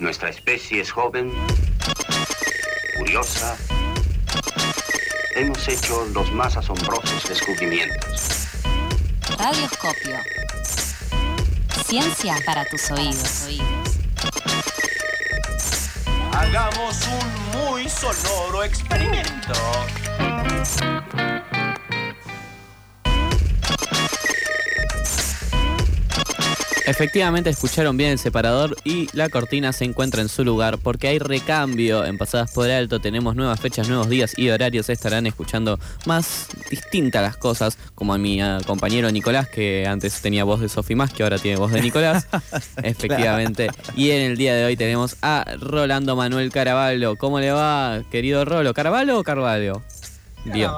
Nuestra especie es joven, curiosa. Hemos hecho los más asombrosos descubrimientos. Radioscopio. Ciencia para tus oídos. Hagamos un muy sonoro experimento. Efectivamente escucharon bien el separador y la cortina se encuentra en su lugar porque hay recambio en Pasadas por Alto, tenemos nuevas fechas, nuevos días y horarios, estarán escuchando más distintas las cosas, como a mi compañero Nicolás, que antes tenía voz de Sofi más, que ahora tiene voz de Nicolás, efectivamente. Y en el día de hoy tenemos a Rolando Manuel Caraballo. ¿Cómo le va, querido Rolo? ¿Caraballo o Carvalho? Bien.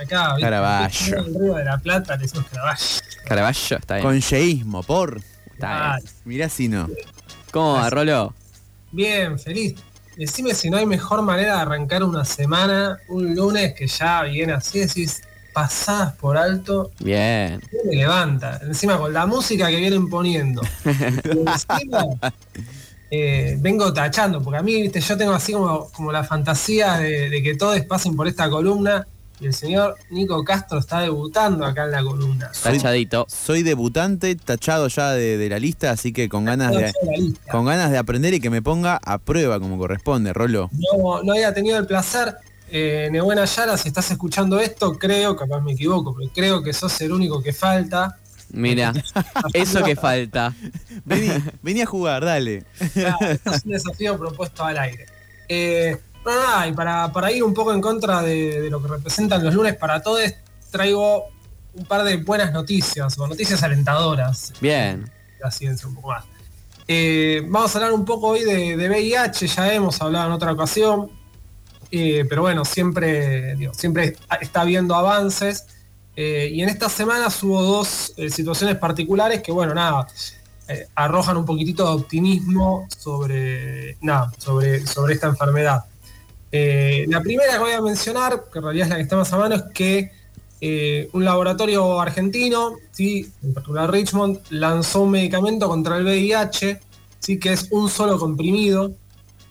Acá, Caraballo. En el río de la Plata le decimos Caraballo. Caraballo, está bien. Con yeísmo, por. Está bien. Mirá si no. ¿Cómo va, Rolo? Bien, feliz. Decime si no hay mejor manera de arrancar una semana, un lunes que ya viene así, decís, pasadas por alto. Bien. Me levanta. Encima con la música que vienen poniendo. Encima, eh, vengo tachando, porque a mí, viste, yo tengo así como, como la fantasía de, de que todos pasen por esta columna y el señor Nico Castro está debutando acá en la columna. Tachadito. Soy debutante, tachado ya de, de la lista, así que con ganas de, con ganas de aprender y que me ponga a prueba como corresponde, Rolo. no, no había tenido el placer. Eh, Nebuena Yara, si estás escuchando esto, creo, capaz me equivoco, pero creo que sos el único que falta. Mira, eso que falta. Vení, vení a jugar, dale. Claro, esto es un desafío propuesto al aire. Eh, nada, y para, para ir un poco en contra de, de lo que representan los lunes para todos, traigo un par de buenas noticias, o noticias alentadoras. Bien. La ciencia un poco más. Eh, vamos a hablar un poco hoy de, de VIH, ya hemos hablado en otra ocasión, eh, pero bueno, siempre, digo, siempre está habiendo avances. eh, y en estas semanas hubo dos situaciones particulares que, bueno, nada, arrojan un poquitito de optimismo sobre, nada, sobre, sobre esta enfermedad. Eh, la primera que voy a mencionar, que en realidad es la que está más a mano, es que eh, un laboratorio argentino, ¿sí? en particular Richmond, lanzó un medicamento contra el VIH, ¿sí? que es un solo comprimido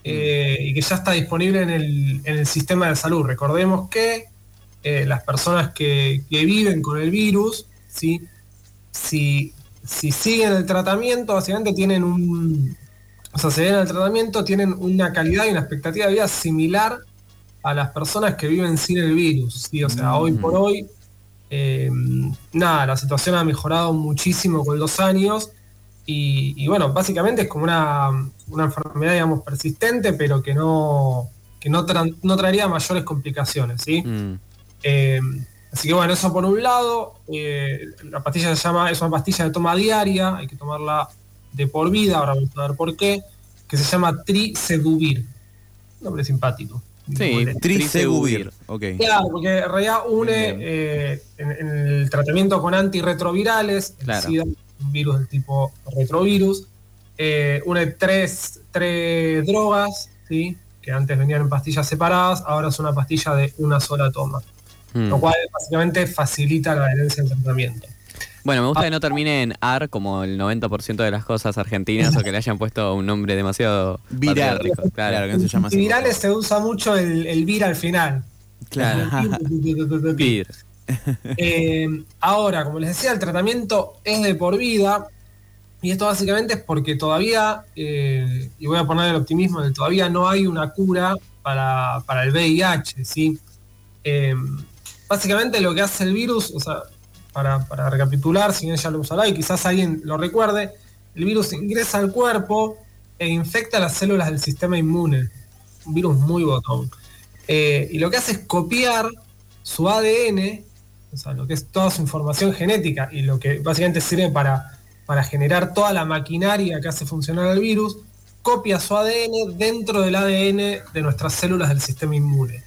eh, y que ya está disponible en el, sistema de salud. Recordemos que las personas que, viven con el virus, ¿sí? si siguen el tratamiento, básicamente tienen un... O sea, se ven el tratamiento, tienen una calidad y una expectativa de vida similar a las personas que viven sin el virus. ¿sí? O sea, hoy por hoy, eh, nada, la situación ha mejorado muchísimo con los años. Y, y bueno, básicamente es como una, una enfermedad, digamos, persistente, pero que no, que no, tra- no traería mayores complicaciones, ¿sí? Mm. Eh, así que bueno, eso por un lado. eh, la pastilla se llama, es una pastilla de toma diaria, hay que tomarla de por vida, ahora vamos a ver por qué, que se llama Tricedubir. Nombre simpático. Sí. Ok. Claro, porque en realidad une eh, en, en el tratamiento con antirretrovirales, el Claro. SIDA, un virus del tipo retrovirus, eh, une tres, tres drogas, ¿sí? que antes venían en pastillas separadas, ahora es una pastilla de una sola toma, Mm. lo cual básicamente facilita la adherencia al tratamiento. Bueno, me gusta que no termine en AR como el 90% de las cosas argentinas o que le hayan puesto un nombre demasiado Viral. Claro, Claro, que no se llama así. virales se usa mucho el, el vir al final. Claro. Vir. Eh, ahora, como les decía, el tratamiento es de por vida. Y esto básicamente es porque todavía, eh, y voy a poner el optimismo, de todavía no hay una cura para, para el VIH, ¿sí? Eh, básicamente lo que hace el virus, o sea, para, para recapitular, si bien ya lo hemos hablado y quizás alguien lo recuerde, el virus ingresa al cuerpo e infecta las células del sistema inmune. Un virus muy botón. Eh, y lo que hace es copiar su ADN, o sea, lo que es toda su información genética y lo que básicamente sirve para, para generar toda la maquinaria que hace funcionar el virus, copia su ADN dentro del ADN de nuestras células del sistema inmune.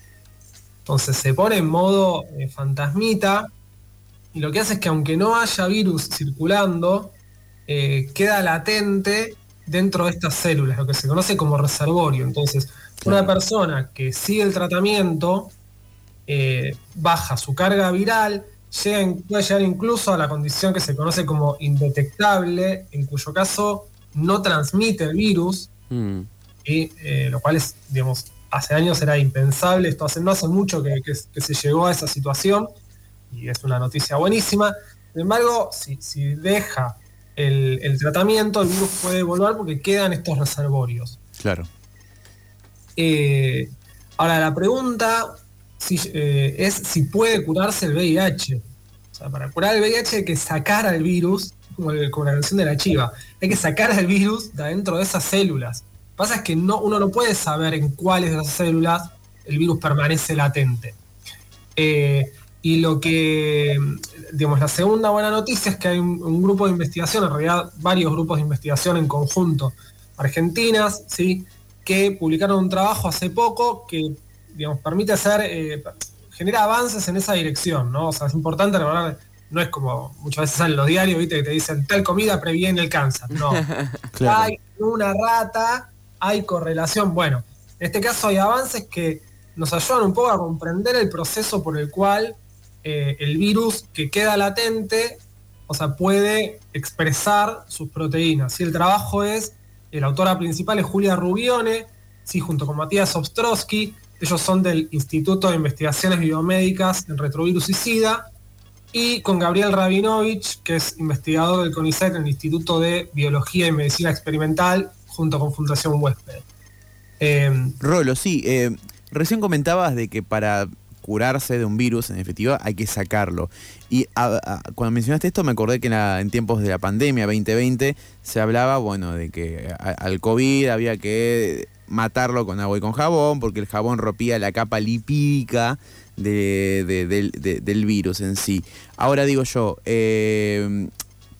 Entonces se pone en modo eh, fantasmita y lo que hace es que aunque no haya virus circulando, eh, queda latente dentro de estas células, lo que se conoce como reservorio. Entonces, una persona que sigue el tratamiento eh, baja su carga viral, llega, puede llegar incluso a la condición que se conoce como indetectable, en cuyo caso no transmite el virus, Mm. ¿sí? Eh, lo cual es, digamos, hace años era impensable, esto hace, no hace mucho que, que- que se llegó a esa situación y es una noticia buenísima. Sin embargo, si, si deja el, el tratamiento, el virus puede volver porque quedan estos reservorios. Claro. Eh, ahora, la pregunta si, eh, es si puede curarse el VIH. O sea, para curar el VIH hay que sacar al virus, como, el- como la canción de la chiva, hay que sacar al virus de adentro de esas células. Lo que pasa es que no, uno no puede saber en cuáles de esas células el virus permanece latente. Eh, y lo que, digamos, la segunda buena noticia es que hay un, un grupo de investigación, en realidad varios grupos de investigación en conjunto, argentinas, ¿sí? que publicaron un trabajo hace poco que, digamos, permite hacer, eh, genera avances en esa dirección, ¿no? O sea, es importante recordar, no es como muchas veces salen los diarios, ¿viste? Que te dicen, tal comida previene el cáncer. No. Claro. Hay una rata, hay correlación. Bueno, en este caso hay avances que nos ayudan un poco a comprender el proceso por el cual eh, el virus que queda latente, o sea, puede expresar sus proteínas. Y el trabajo es, eh, la autora principal es Julia Rubione, sí, junto con Matías Ostrowski, ellos son del Instituto de Investigaciones Biomédicas en Retrovirus y SIDA, y con Gabriel Rabinovich, que es investigador del CONICET en el Instituto de Biología y Medicina Experimental, junto con Fundación Huésped. Eh, Rolo, sí, eh, recién comentabas de que para curarse de un virus, en definitiva, hay que sacarlo. Y cuando mencionaste esto, me acordé que en, la- en tiempos de la pandemia 2020 se hablaba, bueno, de que al COVID había que matarlo con agua y con jabón, porque el jabón rompía la capa lipídica de- del virus en sí. Ahora digo yo, eh,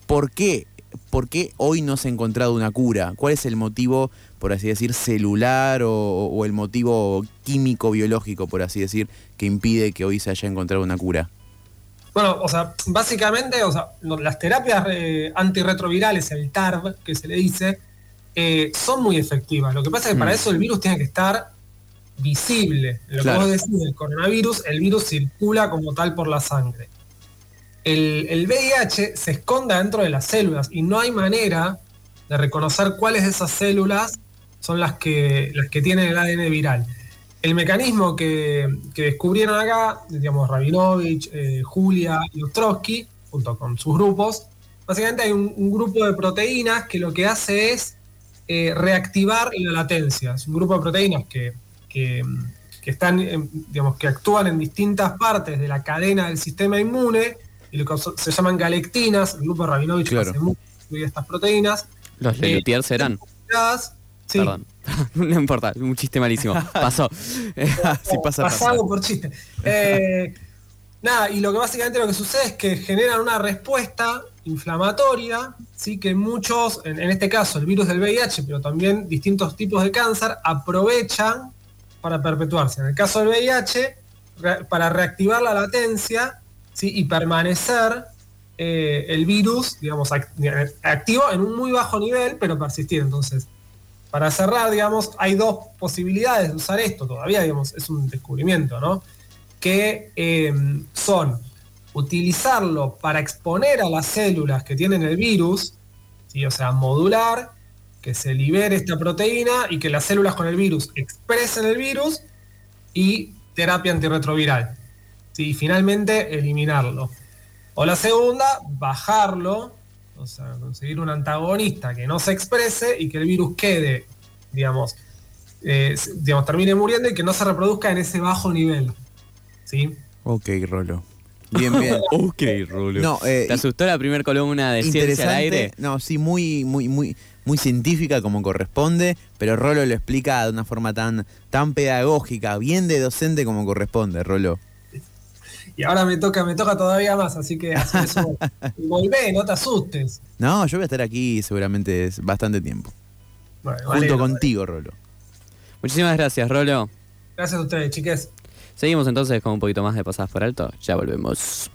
¿por qué? ¿Por qué hoy no se ha encontrado una cura? ¿Cuál es el motivo, por así decir, celular o, o el motivo químico, biológico, por así decir, que impide que hoy se haya encontrado una cura? Bueno, o sea, básicamente, o sea, las terapias eh, antirretrovirales, el TARV, que se le dice, eh, son muy efectivas. Lo que pasa es que para Mm. eso el virus tiene que estar visible. Lo Claro. que vos decís del coronavirus, el virus circula como tal por la sangre. El, el VIH se esconde dentro de las células y no hay manera de reconocer cuáles de esas células son las que, las que tienen el ADN viral. El mecanismo que, que descubrieron acá, digamos, Rabinovich, eh, Julia y Ostrowski, junto con sus grupos, básicamente hay un, grupo de proteínas que lo que hace es eh, reactivar la latencia. Es un grupo de proteínas que, que, que están, digamos, que actúan en distintas partes de la cadena del sistema inmune y lo que se llaman galectinas. El grupo Rabinovich Claro. hace mucho estas proteínas. Los Eh, Lelutier serán. Sí, Perdón. no importa, un chiste malísimo. Pasó. Si pasa, pasa. pasado por chiste. Eh, nada, y lo que básicamente lo que sucede es que generan una respuesta inflamatoria, ¿sí? que muchos, en, en este caso el virus del VIH, pero también distintos tipos de cáncer, aprovechan para perpetuarse. En el caso del VIH, re- para reactivar la latencia ¿sí? y permanecer eh, el virus, digamos, act- activo en un muy bajo nivel, pero persistir. Entonces, para cerrar, digamos, hay dos posibilidades de usar esto, todavía, digamos, es un descubrimiento, ¿no? Que eh, son utilizarlo para exponer a las células que tienen el virus, ¿sí? o sea, modular, que se libere esta proteína y que las células con el virus expresen el virus y terapia antirretroviral. ¿Sí? Y finalmente eliminarlo. O la segunda, bajarlo, o sea, conseguir un antagonista que no se exprese y que el virus quede, digamos, eh, digamos, termine muriendo y que no se reproduzca en ese bajo nivel. ¿Sí? Ok, Rolo. Bien, bien. ok, Rulio. No, eh, ¿Te asustó la primera columna de ciencia al aire? No, sí, muy, muy, muy, muy científica como corresponde, pero Rolo lo explica de una forma tan, tan pedagógica, bien de docente como corresponde, Rolo. Y ahora me toca, me toca todavía más, así que así eso, volvé, no te asustes. No, yo voy a estar aquí seguramente es bastante tiempo. Bueno, Junto vale, contigo, Rolo. Muchísimas gracias, Rolo. Gracias a ustedes, chiques. Seguimos entonces con un poquito más de pasadas por alto. Ya volvemos.